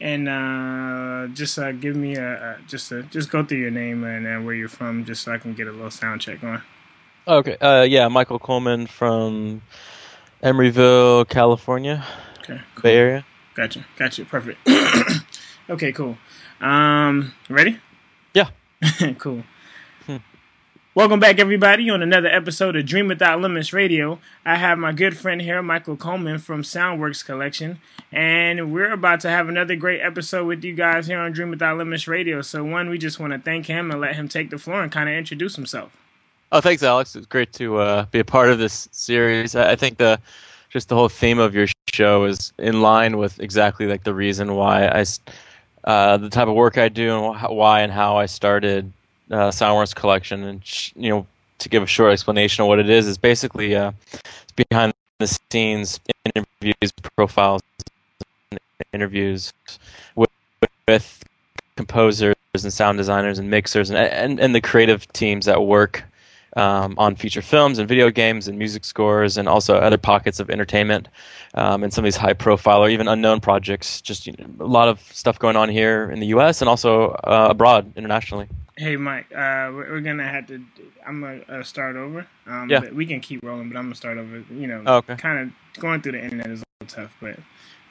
and uh, just uh, give me a, a just a, just go through your name and uh, where you're from, just so I can get a little sound check on. Okay. Uh, yeah, Michael Coleman from Emeryville, California. Okay. Cool. Bay Area. Gotcha. Gotcha. Perfect. okay. Cool. Um, ready? Yeah. cool. Welcome back, everybody, on another episode of Dream Without Limits Radio. I have my good friend here, Michael Coleman from Soundworks Collection, and we're about to have another great episode with you guys here on Dream Without Limits Radio. So, one, we just want to thank him and let him take the floor and kind of introduce himself. Oh, thanks, Alex. It's great to uh, be a part of this series. I think the just the whole theme of your show is in line with exactly like the reason why I, uh, the type of work I do and why and how I started uh, Soundworks collection, and sh- you know, to give a short explanation of what it is, is basically uh, behind the scenes interviews, profiles, interviews with, with composers and sound designers and mixers and, and and the creative teams that work um, on feature films and video games and music scores and also other pockets of entertainment um, and some of these high profile or even unknown projects. Just you know, a lot of stuff going on here in the U.S. and also uh, abroad internationally. Hey Mike, uh, we're, we're, gonna have to. I'm gonna uh, start over. Um, yeah. we can keep rolling, but I'm gonna start over. You know, oh, okay. kind of going through the internet is a little tough, but.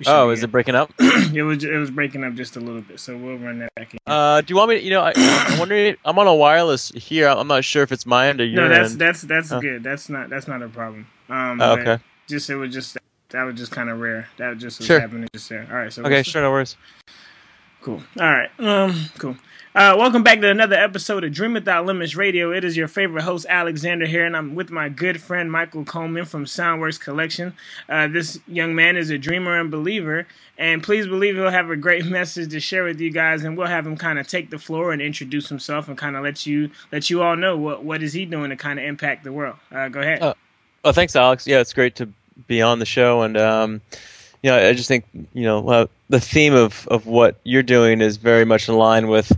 Oh, is it breaking up? it was it was breaking up just a little bit, so we'll run that back in. Uh, do you want me? To, you know, I, I'm wondering. I'm on a wireless here. I'm not sure if it's my end or your end. No, that's end. that's that's oh. good. That's not that's not a problem. Um, oh, okay. Just it was just that was just kind of rare. That just was sure. happening just there. All right. So okay, sure, no worries. Cool. All right. Um. Cool. Uh, welcome back to another episode of Dream Without Limits Radio. It is your favorite host, Alexander, here, and I'm with my good friend Michael Coleman from Soundworks Collection. Uh, this young man is a dreamer and believer, and please believe he'll have a great message to share with you guys, and we'll have him kind of take the floor and introduce himself and kind of let you let you all know what what is he doing to kind of impact the world. Uh, go ahead. Oh, oh, thanks, Alex. Yeah, it's great to be on the show, and um, you know, I just think you know uh, the theme of of what you're doing is very much in line with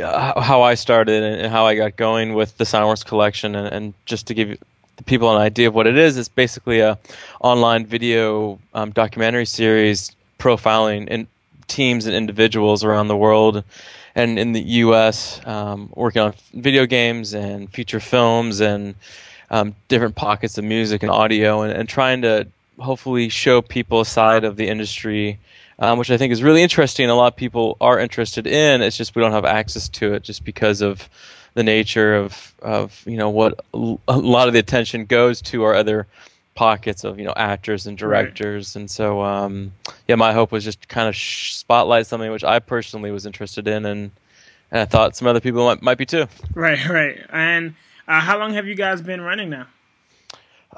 how I started and how I got going with the Soundworks collection, and, and, just to give the people an idea of what it is, it's basically a online video um, documentary series profiling in teams and individuals around the world, and in the U.S. Um, working on video games and feature films and um, different pockets of music and audio, and, and trying to hopefully show people a side of the industry um, which I think is really interesting. A lot of people are interested in. It's just we don't have access to it just because of the nature of of you know what a lot of the attention goes to our other pockets of you know actors and directors right. and so um, yeah my hope was just kind of spotlight something which i personally was interested in and, and i thought some other people might, might be too right right and uh, how long have you guys been running now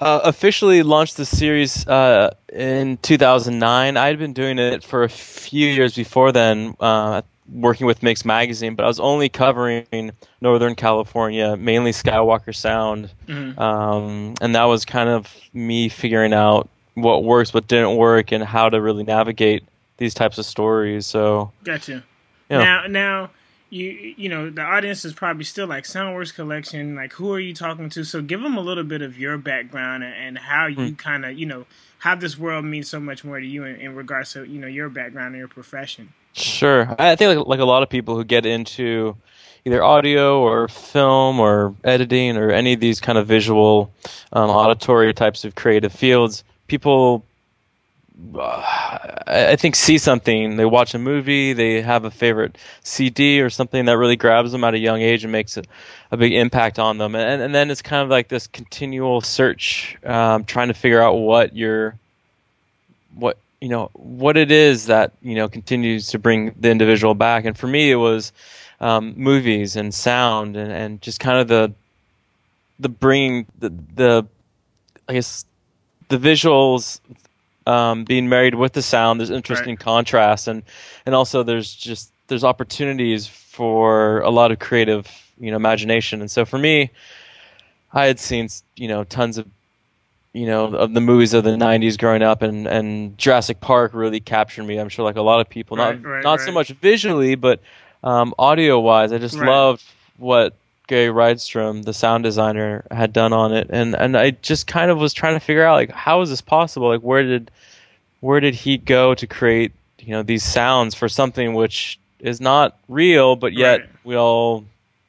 uh, officially launched the series uh, in 2009. I had been doing it for a few years before then, uh, working with Mix Magazine, but I was only covering Northern California, mainly Skywalker Sound, mm-hmm. um, and that was kind of me figuring out what works, what didn't work, and how to really navigate these types of stories. So, gotcha. You know. Now, now you you know the audience is probably still like Soundworks collection. Like, who are you talking to? So, give them a little bit of your background and, and how you mm. kind of you know how this world means so much more to you in, in, regards to you know your background and your profession. Sure, I think like, like a lot of people who get into either audio or film or editing or any of these kind of visual, um, auditory types of creative fields, people I think see something, they watch a movie, they have a favorite CD or something that really grabs them at a young age and makes a, a big impact on them, and and then it's kind of like this continual search, um, trying to figure out what your what you know what it is that you know continues to bring the individual back, and for me it was um, movies and sound and and just kind of the the bringing the the I guess the visuals um, being married with the sound. There's interesting right. contrast, and and also there's just there's opportunities for a lot of creative you know imagination. And so for me, I had seen you know tons of you know of the movies of the 90s growing up and and Jurassic Park really captured me I'm sure like a lot of people right, not right, not right. so much visually but um, audio wise I just loved what Gary Rydstrom, the sound designer, had done on it, and and I just kind of was trying to figure out like how is this possible? Like where did where did he go to create you know these sounds for something which is not real, but yet Right. we all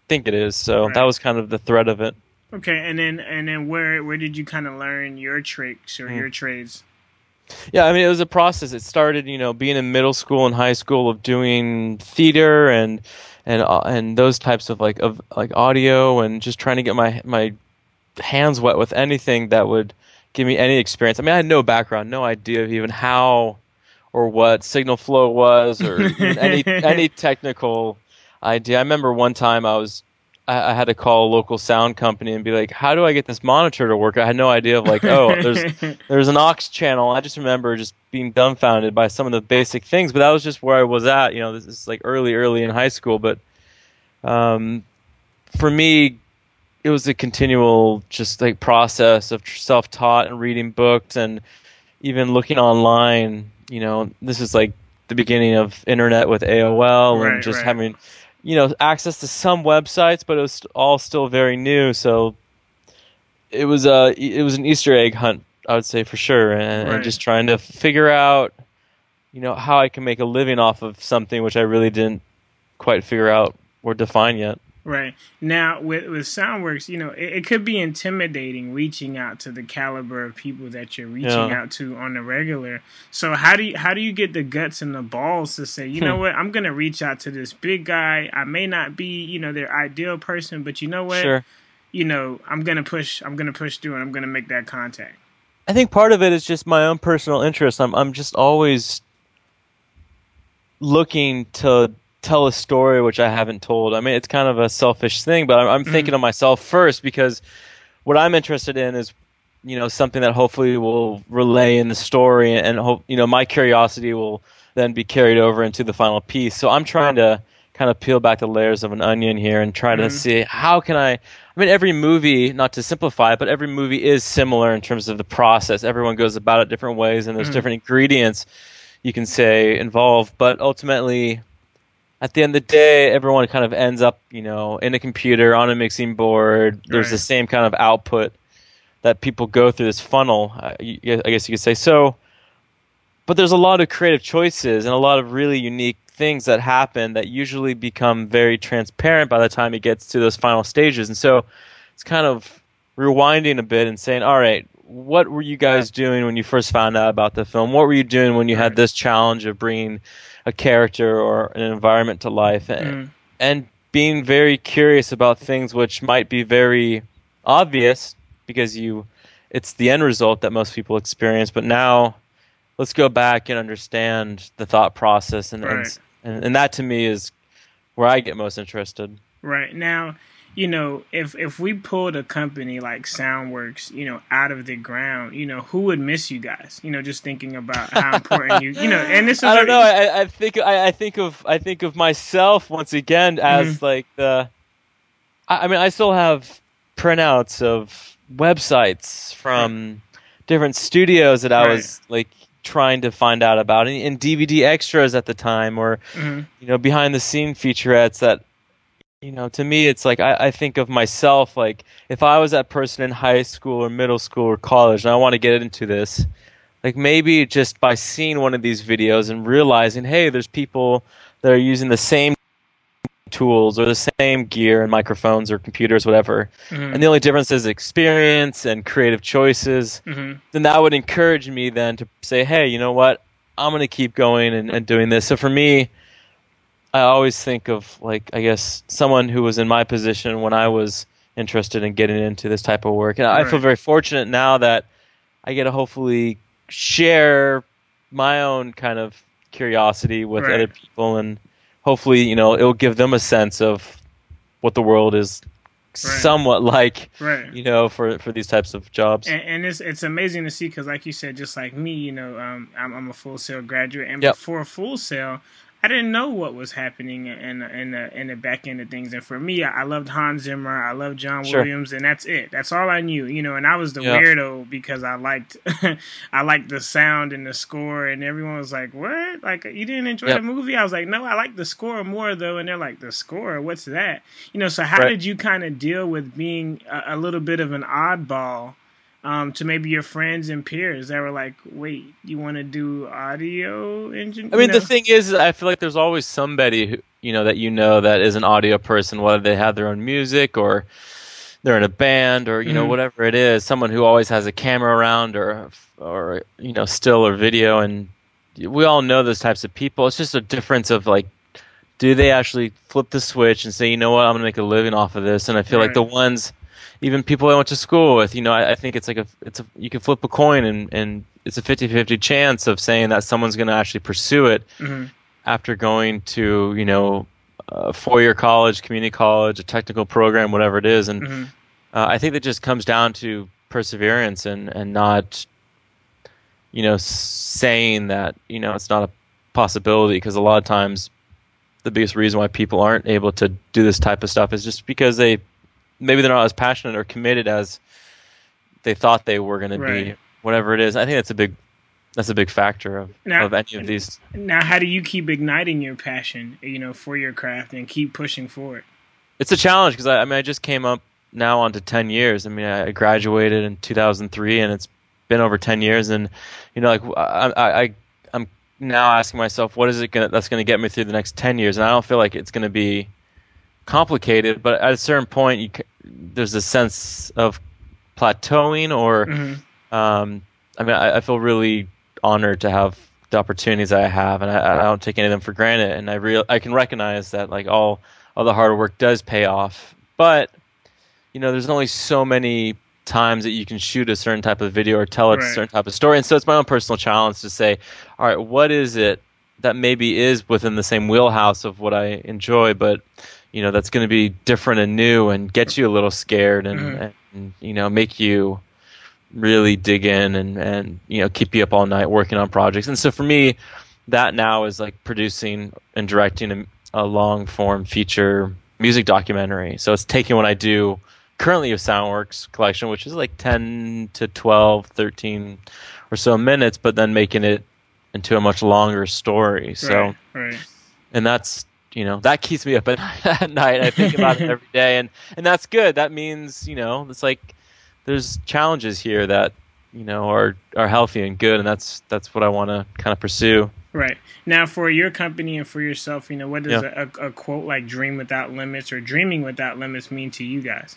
think it is. So Right. that was kind of the thread of it. Okay, and then and then where where did you kind of learn your tricks or Hmm. your trades? Yeah, I mean, it was a process. It started, you know, being in middle school and high school of doing theater and and uh, and those types of like of like audio and just trying to get my my hands wet with anything that would give me any experience. I mean, I had no background, no idea of even how or what signal flow was or any any technical idea. I remember one time I was I, I had to call a local sound company and be like, "How do I get this monitor to work?" I had no idea of like, oh, there's there's an aux channel. I just remember just being dumbfounded by some of the basic things, but that was just where I was at. You know, this is like early, early in high school. But um, for me, it was a continual just like process of self-taught and reading books and even looking online. You know, this is like the beginning of internet with AOL Right, and just right. having you know access to some websites, but it was all still very new. So it was a uh, it was an Easter egg hunt, I would say for sure, and, Right. and just trying to figure out, you know, how I can make a living off of something which I really didn't quite figure out or define yet. Right now, with with SoundWorks, you know, it, it could be intimidating reaching out to the caliber of people that you're reaching Yeah. out to on the regular. So how do you how do you get the guts and the balls to say, you know Hmm. what, I'm gonna reach out to this big guy. I may not be, you know, their ideal person, but you know what, Sure. you know, I'm gonna push. I'm gonna push through, and I'm gonna make that contact. I think part of it is just my own personal interest. I'm I'm just always looking to tell a story which I haven't told. I mean, it's kind of a selfish thing, but I'm, I'm thinking of myself first because what I'm interested in is, you know, something that hopefully will relay in the story, and hope you know my curiosity will then be carried over into the final piece. So I'm trying to kind of peel back the layers of an onion here and try to Mhm. see how can I. I mean, every movie, not to simplify it, but every movie is similar in terms of the process. Everyone goes about it different ways, and there's Mhm. different ingredients you can say involved. But ultimately, at the end of the day, everyone kind of ends up, you know, in a computer on a mixing board. There's the same kind of output that people go through this funnel. uh, I guess you could say so. But there's a lot of creative choices and a lot of really unique things that happen that usually become very transparent by the time it gets to those final stages. And so it's kind of rewinding a bit and saying, all right, what were you guys doing when you first found out about the film? What were you doing when you had this challenge of bringing a character or an environment to life? And, Mm. and being very curious about things which might be very obvious because you it's the end result that most people experience but now let's go back and understand the thought process and Right. and, and, and that to me is where I get most interested. Right now, you know, if if we pulled a company like SoundWorks, you know, out of the ground, you know, who would miss you guys? You know, just thinking about how important you, you know, and this is I don't know. I, I think I, I think of I think of myself once again as Mm-hmm. like the. I, I mean, I still have printouts of websites from different studios that I Right. was like trying to find out about, and, and DVD extras at the time, or Mhm. you know, behind the scene featurettes that. You know, to me, it's like I, I think of myself like if I was that person in high school or middle school or college, and I want to get into this, like maybe just by seeing one of these videos and realizing hey there's people that are using the same tools or the same gear and microphones or computers whatever Mhm. and the only difference is experience and creative choices Mhm. then that would encourage me then to say hey you know what i'm going to keep going and, and doing this so for me i always think of like i guess someone who was in my position when i was interested in getting into this type of work and i feel very fortunate now that i get to hopefully share my own kind of curiosity with Right. other people and hopefully you know it'll give them a sense of what the world is somewhat like Right. you know for for these types of jobs And, and it's it's amazing to see because, like you said, just like me, you know, um, I'm, I'm a full sail graduate, and Yep. before full sail, I didn't know what was happening in in the in the back end of things. And for me, I, I loved Hans Zimmer, I loved John Sure. Williams, and that's it. That's all I knew, you know. And I was the Yeah. weirdo because I liked I liked the sound and the score, and everyone was like, "What? Like you didn't enjoy Yep. the movie?" I was like, "No, I like the score more though." And they're like, "The score? What's that?" You know. So how Right. did you kind of deal with being a, a little bit of an oddball? Um, to maybe your friends and peers that were like, "Wait, you want to do audio engine?" I mean, the thing is, I feel like there's always somebody who you know that you know that is an audio person, whether they have their own music or they're in a band or you know Mhm. whatever it is. Someone who always has a camera around or or you know still or video, and we all know those types of people. It's just a difference of like. Do they actually flip the switch and say, you know what, I'm gonna make a living off of this? And I feel like the ones, even people I went to school with, you know, I, I think it's like a, it's a, you can flip a coin and, and it's a 50-50 chance of saying that someone's going to actually pursue it Mhm. after going to, you know, a four-year college, community college, a technical program, whatever it is. And Mhm. uh, I think that just comes down to perseverance and, and not, you know, saying that, you know, it's not a possibility because a lot of times the biggest reason why people aren't able to do this type of stuff is just because they maybe they're not as passionate or committed as they thought they were going to be whatever it is. I think that's a big that's a big factor of, Now- of any of these. Now, how do you keep igniting your passion, you know, for your craft and keep pushing forward? it's a challenge because I, I mean i just came up now onto 10 years. I mean i graduated in 2003 and it's been over 10 years and you know like i i, i'm now asking myself what is it gonna that's gonna get me through the next 10 years? And i don't feel like it's gonna be complicated but at a certain point you there's a sense of plateauing or Mhm. um, I mean, I, I feel really honored to have the opportunities I have, and I, I don't take any of them for granted. And I real I can recognize that like all all the hard work does pay off. But you know, there's only so many times that you can shoot a certain type of video or tell a certain type of story. And so it's my own personal challenge to say, all right, what is it that maybe is within the same wheelhouse of what I enjoy, but you know, that's going to be different and new and get you a little scared and, Mhm. and you know, make you really dig in and and you know keep you up all night working on projects and so for me that now is like producing and directing a, a long form feature music documentary so it's taking what i do currently with soundworks collection which is like 10 to 12 13 or so minutes but then making it into a much longer story so right, right. and that's you know that keeps me up at, at night i think about it every day and and that's good that means you know it's like there's challenges here that you know are are healthy and good and that's that's what i want to kind of pursue Right. Now, for your company and for yourself, you know, what does Yeah. a, a quote like dream without limits or dreaming without limits mean to you guys?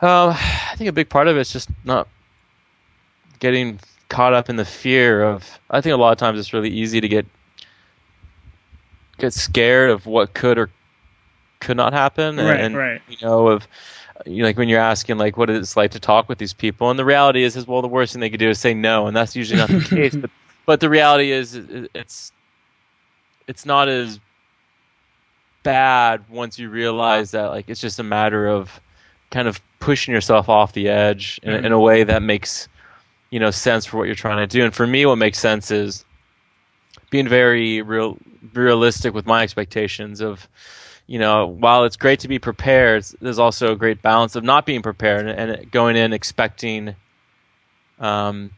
um, i think a big part of it's just not getting caught up in the fear of i think a lot of times it's really easy to get get scared of what could or could not happen and, Right, and, right. you know of you know, like when you're asking like what it's like to talk with these people and the reality is is well the worst thing they could do is say no and that's usually not the case but but the reality is it- it's it's not as bad once you realize that like it's just a matter of kind of pushing yourself off the edge in, mm-hmm. in a way that makes you know sense for what you're trying to do and for me what makes sense is being very real realistic with my expectations of you know while it's great to be prepared there's also a great balance of not being prepared and, going in expecting um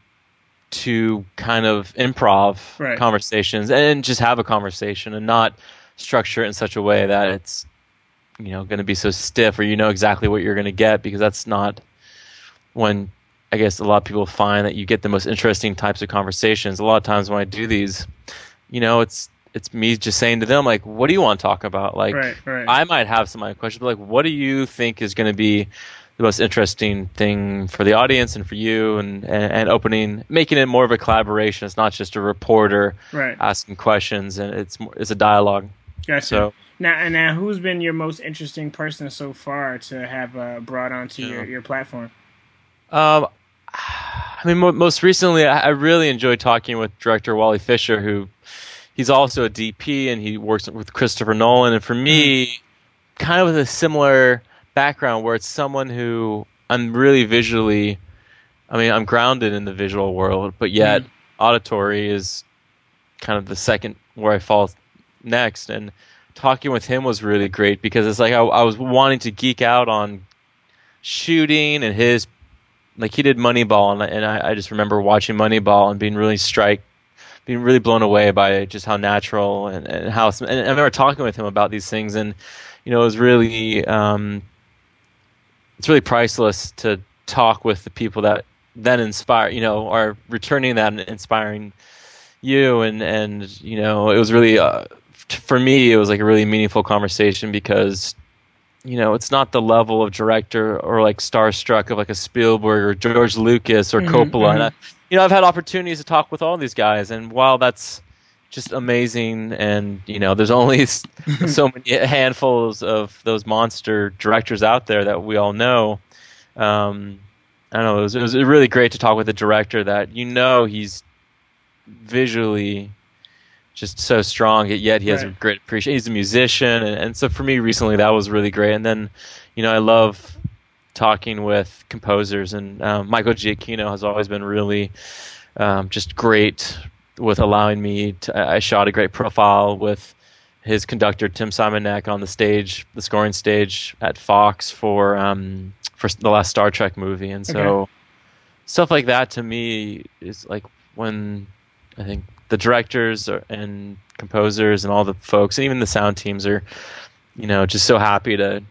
to kind of improv Right. conversations and just have a conversation and not structure it in such a way that it's you know going to be so stiff or you know exactly what you're going to get because that's not when I guess a lot of people find that you get the most interesting types of conversations. A lot of times when I do these, you know, it's it's me just saying to them like, "What do you want to talk about?" Like, right, right. I might have some of my questions, but like, what do you think is going to be the most interesting thing for the audience and for you, and, and and opening, making it more of a collaboration. It's not just a reporter right. asking questions, and it's more, it's a dialogue. Gotcha. So now, and now, who's been your most interesting person so far to have uh, brought onto your, your platform? Um, I mean, mo- most recently, I, really enjoyed talking with director Wally Pfister, who he's also a DP and he works with Christopher Nolan. And for me, kind of with a similar background, where it's someone who I'm really visually, I mean, I'm grounded in the visual world, but yet Mhm. auditory is kind of the second where I fall next. And talking with him was really great because it's like I, I was wanting to geek out on shooting and his like he did Moneyball, and, I- and I, I just remember watching Moneyball and being really strike, being really blown away by just how natural and, and how. And I remember talking with him about these things, and you know, it was really, um, it's really priceless to talk with the people that then inspire, you know, are returning that and inspiring you. And, and, you know, it was really, uh, for me, it was like a really meaningful conversation because, you know, it's not the level of director or like starstruck of like a Spielberg or George Lucas or mm-hmm, Coppola. Mm-hmm. And I, you know, I've had opportunities to talk with all these guys, and while that's just amazing, and you know, there's only so many handfuls of those monster directors out there that we all know. Um, I don't know. It was, it was really great to talk with a director that you know he's visually just so strong, yet he has right. a great appreciation. He's a musician, and, and so for me recently that was really great. And then, you know, I love talking with composers, and um, Michael Giacchino has always been really um, just great with allowing me to. I shot a great profile with his conductor Tim Simonec on the stage, the scoring stage at Fox for um, for the last Star Trek movie, and so okay. stuff like that to me is like when I think the directors and composers and all the folks, and even the sound teams are, you know, just so happy to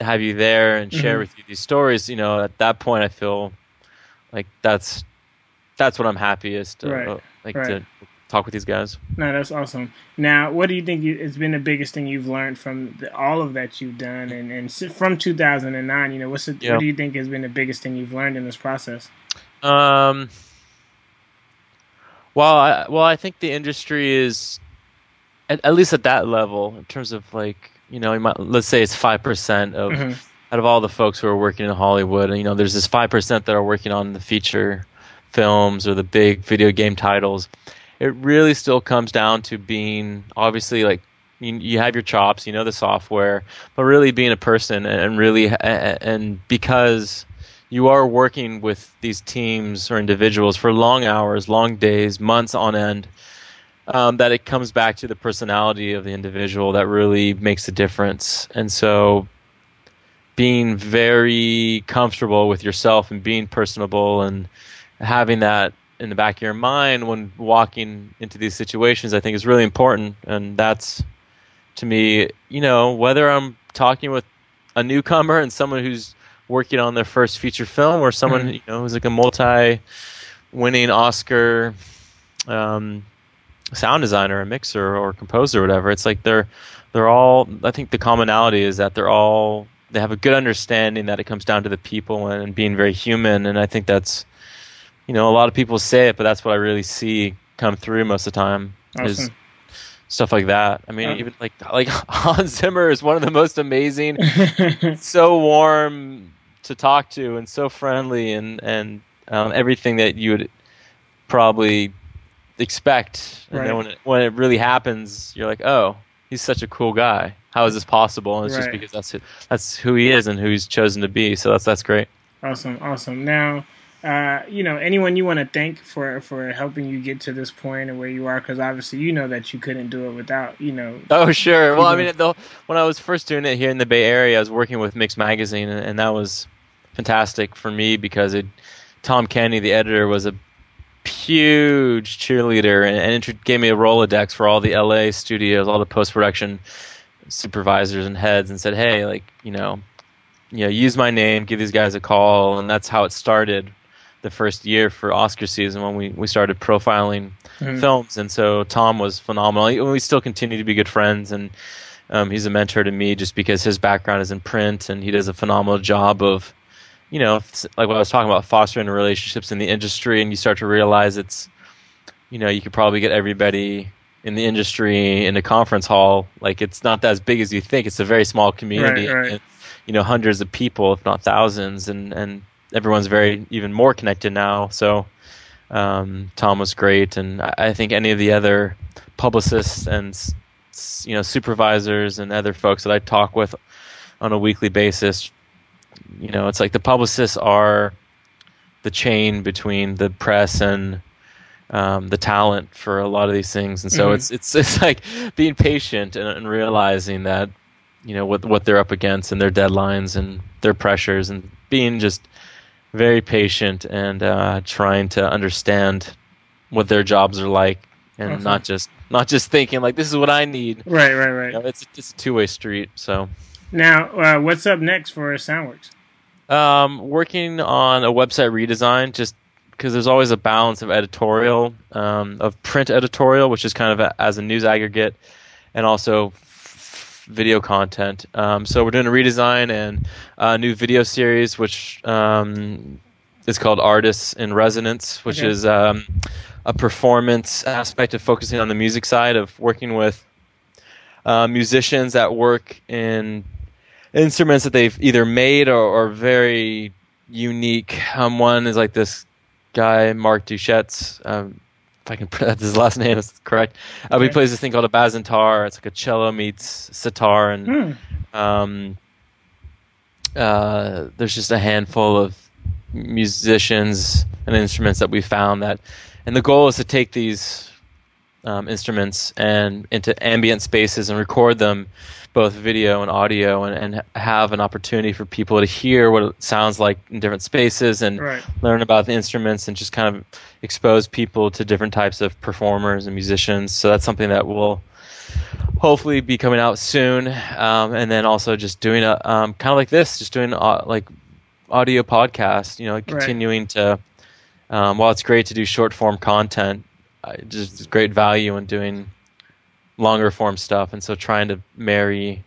have you there and share mm-hmm. with you these stories, you know, at that point I feel like that's that's what I'm happiest uh, right. uh, like right. to talk with these guys. No, that's awesome. Now, what do you think you, has been the biggest thing you've learned from the, all of that you've done and, and from 2009? You know, what's the, yeah. what do you think has been the biggest thing you've learned in this process? Um. Well, I, well, I think the industry is, at, at least at that level, in terms of like you know, might, let's say it's five percent of mm-hmm. out of all the folks who are working in Hollywood, and you know, there's this five percent that are working on the feature films or the big video game titles. It really still comes down to being obviously like you, you have your chops, you know the software, but really being a person and really and because you are working with these teams or individuals for long hours, long days, months on end um, that it comes back to the personality of the individual that really makes a difference. And so being very comfortable with yourself and being personable and having that in the back of your mind when walking into these situations, I think is really important. And that's to me, you know, whether I'm talking with a newcomer and someone who's working on their first feature film or someone, mm-hmm. you know, who's like a multi winning Oscar um, sound designer, a mixer, or composer, or whatever. It's like they're they're all. I think the commonality is that they're all they have a good understanding that it comes down to the people and being very human. And I think that's you know a lot of people say it, but that's what I really see come through most of the time awesome. is stuff like that. I mean, yeah. even like like Hans Zimmer is one of the most amazing, so warm to talk to and so friendly and and um, everything that you would probably expect, and right. then when it, when it really happens, you're like, oh, he's such a cool guy. How is this possible? And it's right. just because that's who, that's who he is and who he's chosen to be. So that's that's great. Awesome, awesome. Now, uh, you know, anyone you want to thank for for helping you get to this point and where you are, because obviously you know that you couldn't do it without, you know. Oh sure. Well, I mean, the, when I was first doing it here in the Bay Area, I was working with Mix Magazine, and, and that was fantastic for me because it. Tom Kenny, the editor, was a huge cheerleader and, and gave me a Rolodex for all the LA studios, all the post production supervisors and heads, and said, "Hey, like you know, you know, use my name, give these guys a call," and that's how it started. The first year for Oscar season when we, we started profiling mm-hmm. films, and so Tom was phenomenal. We still continue to be good friends, and um, he's a mentor to me just because his background is in print, and he does a phenomenal job of you know, like what I was talking about, fostering relationships in the industry, and you start to realize it's, you know, you could probably get everybody in the industry in a conference hall. Like it's not as big as you think. It's a very small community, right, right. And, you know, hundreds of people, if not thousands, and and everyone's very even more connected now. So um, Tom was great, and I think any of the other publicists and you know supervisors and other folks that I talk with on a weekly basis you know, it's like the publicists are the chain between the press and um, the talent for a lot of these things, and so mm-hmm. it's it's it's like being patient and, and, realizing that you know what what they're up against and their deadlines and their pressures, and being just very patient and uh, trying to understand what their jobs are like, and awesome. not just not just thinking like this is what I need. Right, right, right. You know, it's it's a two way street. So now, uh, what's up next for Soundworks? Um, working on a website redesign, just because there's always a balance of editorial, um, of print editorial, which is kind of a, as a news aggregate, and also f- video content. Um, so we're doing a redesign and a new video series, which um, is called Artists in Resonance, which Okay. is um, a performance aspect of focusing on the music side of working with uh, musicians that work in instruments that they've either made or, or very unique. Um, one is like this guy, Mark Duchette's. Um, if I can pronounce his last name is correct. Uh, He Okay. plays this thing called a bazantar. It's like a cello meets sitar, and Hmm. um, uh, there's just a handful of musicians and instruments that we found that, and the goal is to take these um, instruments and into ambient spaces and record them, both video and audio, and, and have an opportunity for people to hear what it sounds like in different spaces and Right. learn about the instruments and just kind of expose people to different types of performers and musicians. So that's something that will hopefully be coming out soon. Um, and then also just doing a um, kind of like this, just doing uh, like audio podcast. You know, continuing to. Um, while it's great to do short form content, Just great value in doing longer form stuff. And so trying to marry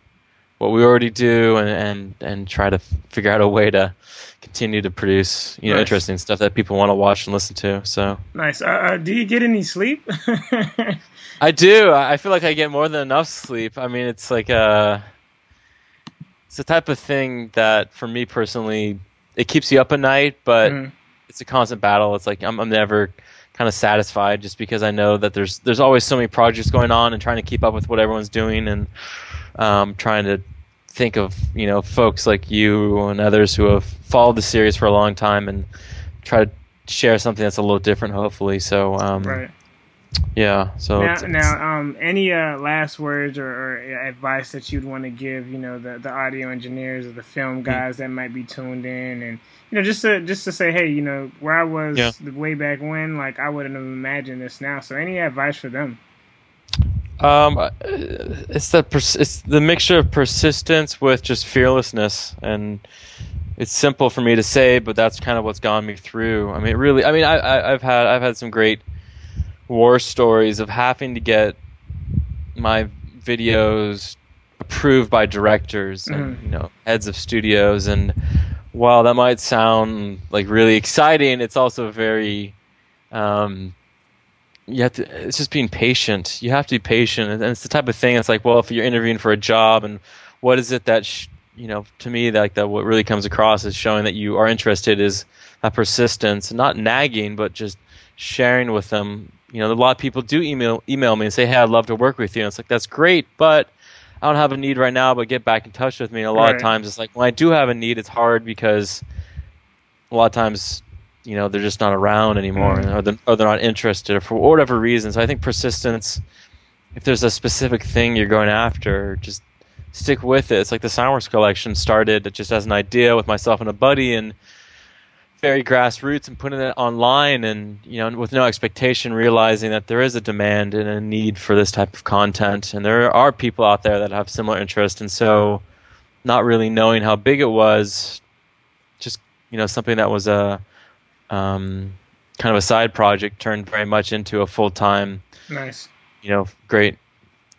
what we already do and and, and try to f- figure out a way to continue to produce you know Nice. interesting stuff that people want to watch and listen to. So Nice. Uh, uh, do you get any sleep? I do. I feel like I get more than enough sleep. I mean, it's like a it's the type of thing that for me personally, it keeps you up at night, but Mhm. it's a constant battle. It's like I'm, I'm never kind of satisfied just because I know that there's there's always so many projects going on and trying to keep up with what everyone's doing and um, trying to think of you know folks like you and others who have followed the series for a long time and try to share something that's a little different, hopefully. So um, Right. yeah. So Now, it's- it's- now, um, any uh, last words or, or advice that you'd want to give, you know, the, the audio engineers or the film guys that might be tuned in, and you know, just to just to say, hey, you know, where I was Yeah. way back when, like I wouldn't have imagined this now. So, any advice for them? Um, uh, it's the pers- it's the mixture of persistence with just fearlessness, and it's simple for me to say, but that's kind of what's gotten me through. I mean, really, I mean, I, I I've had I've had some great war stories of having to get my videos approved by directors and Mhm. you know heads of studios, and while that might sound like really exciting, it's also very um, you have to it's just being patient. You have to be patient and it's the type of thing it's like well if you're interviewing for a job and what is it that sh- you know to me like that what really comes across is showing that you are interested is a persistence not nagging but just sharing with them. You know a lot of people do email email me and say hey i'd love to work with you and it's like that's great but i don't have a need right now but get back in touch with me and a lot Right. of times it's like when i do have a need it's hard because a lot of times you know they're just not around anymore Mhm. or, they're, or they're not interested or for whatever reason so i think persistence if there's a specific thing you're going after just stick with it it's like the soundworks collection started just as an idea with myself and a buddy and very grassroots and putting it online and you know with no expectation realizing that there is a demand and a need for this type of content. And there are people out there that have similar interest. And so not really knowing how big it was just you know something that was a um, kind of a side project turned very much into a full-time Nice. you know great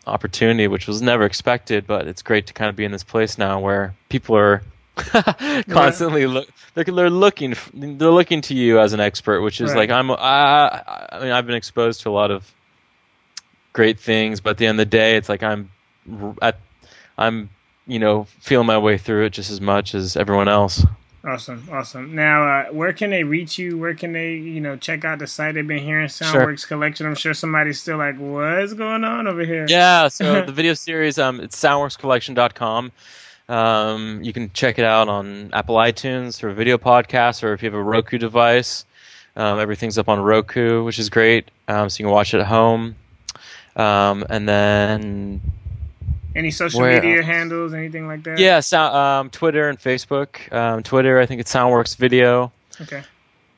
opportunity which was never expected. But it's great to kind of be in this place now where people are constantly look they're, they're looking they're looking to you as an expert which is Right. like i'm I, I mean i've been exposed to a lot of great things but at the end of the day it's like i'm at i'm you know feeling my way through it just as much as everyone else Awesome, awesome. Now, uh, where can they reach you? Where can they, you know, check out the site? They've been hearing Soundworks Collection. I'm sure somebody's still like, "What's going on over here?" Yeah, so the video series, um, it's soundworkscollection.com. Um, you can check it out on Apple iTunes for video podcasts, or if you have a Roku device, um, everything's up on Roku, which is great. Um, so you can watch it at home. Um, and then, Any social Where media else? handles, anything like that? yeah, so, um, Twitter and Facebook. Um, Twitter, I think it's Soundworks Video. Okay.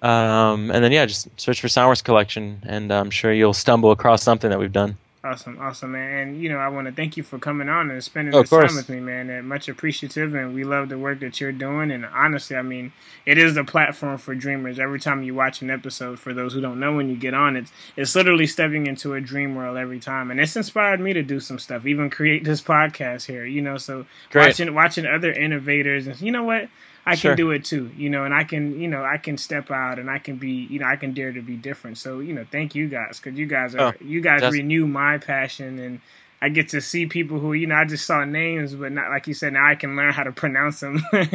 Um, and then, yeah, just search for Soundworks Collection, and I'm sure you'll stumble across something that we've done. Awesome, awesome, man. And you know, I want to thank you for coming on and spending oh, this time with me, man. And much appreciative, and we love the work that you're doing. And honestly, I mean, it is the platform for dreamers. Every time you watch an episode, for those who don't know, when you get on, it's it's literally stepping into a dream world every time, and it's inspired me to do some stuff, even create this podcast here. You know, so Great. watching watching other innovators, and you know what I sure. can do it too, you know, and I can, you know, I can step out and I can be, you know, I can dare to be different. So, you know, thank you guys because you guys are, oh, you guys renew my passion and I get to see people who, you know, I just saw names, but not like you said. Now I can learn how to pronounce them. um,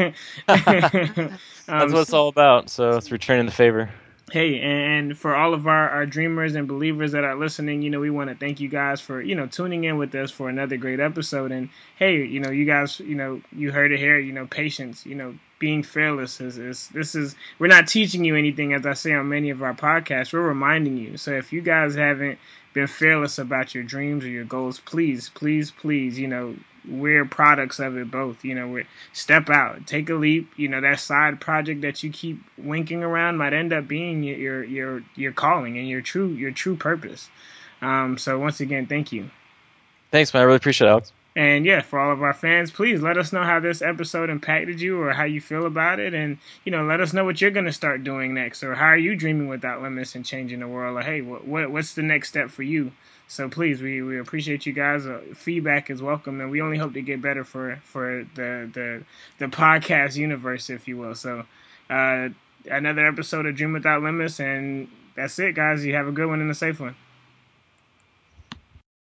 That's what it's all about. So it's returning the favor. Hey, and for all of our, our dreamers and believers that are listening, you know, we want to thank you guys for, you know, tuning in with us for another great episode. And hey, you know, you guys, you know, you heard it here, you know, patience, you know, being fearless is, is this is we're not teaching you anything as I say on many of our podcasts. We're reminding you. So if you guys haven't been fearless about your dreams or your goals, please, please, please, you know, we're products of it both. You know, we step out, take a leap. You know, that side project that you keep winking around might end up being your your your calling and your true your true purpose. Um, so once again, thank you. Thanks, man. I really appreciate it, Alex. And yeah, for all of our fans, please let us know how this episode impacted you or how you feel about it. And, you know, let us know what you're going to start doing next or how are you dreaming without limits and changing the world? Or, hey, what, what what's the next step for you? So please, we, we appreciate you guys. Uh, feedback is welcome, and we only hope to get better for, for the, the, the podcast universe, if you will. So uh, another episode of Dream Without Limits, and that's it, guys. You have a good one and a safe one.